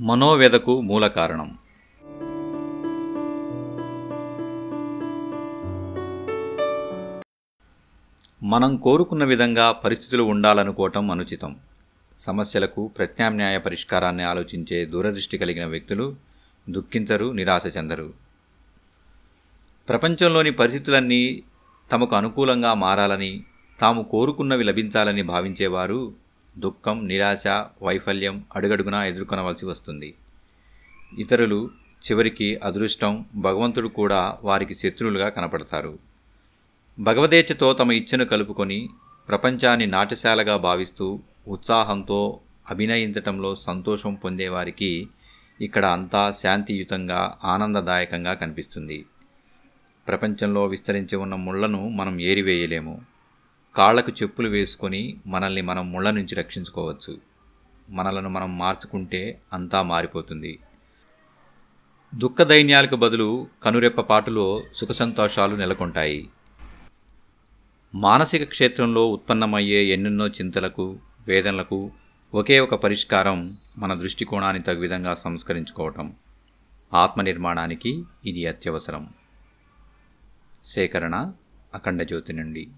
మనోవ్యధకు మూల కారణం. మనం కోరుకున్న విధంగా పరిస్థితులు ఉండాలనుకోవటం అనుచితం. సమస్యలకు ప్రత్యామ్నాయ పరిష్కారాన్ని ఆలోచించే దూరదృష్టి కలిగిన వ్యక్తులు దుఃఖించరు నిరాశ చెందరు. ప్రపంచంలోని పరిస్థితులన్నీ తమకు అనుకూలంగా మారాలని తాము కోరుకున్నవి లభించాలని భావించేవారు దుఃఖం నిరాశ వైఫల్యం అడుగడుగునా ఎదుర్కొనవలసి వస్తుంది. ఇతరులు చివరికి అదృష్టం భగవంతుడు కూడా వారికి శత్రువులుగా కనపడతారు. భగవదేచ్ఛతో తమ ఇచ్చను కలుపుకొని ప్రపంచాన్ని నాట్యశాలగా భావిస్తూ ఉత్సాహంతో అభినయించటంలో సంతోషం పొందేవారికి ఇక్కడ అంతా శాంతియుతంగా ఆనందదాయకంగా కనిపిస్తుంది. ప్రపంచంలో విస్తరించి ఉన్న ముళ్ళను మనం ఏరివేయలేము. కాళ్ళకు చెప్పులు వేసుకొని మనల్ని మనం ముళ్ళ నుంచి రక్షించుకోవచ్చు. మనలను మనం మార్చుకుంటే అంతా మారిపోతుంది. దుఃఖ దైన్యాలకు బదులు కనురెప్పపాటులో సుఖ సంతోషాలు నెలకొంటాయి. మానసిక క్షేత్రంలో ఉత్పన్నమయ్యే ఎన్నెన్నో చింతలకు వేదనలకు ఒకే ఒక పరిష్కారం మన దృష్టికోణాన్ని తగు విధంగా సంస్కరించుకోవటం. ఆత్మనిర్మాణానికి ఇది అత్యవసరం. సేకరణ అఖండ జ్యోతి నుండి.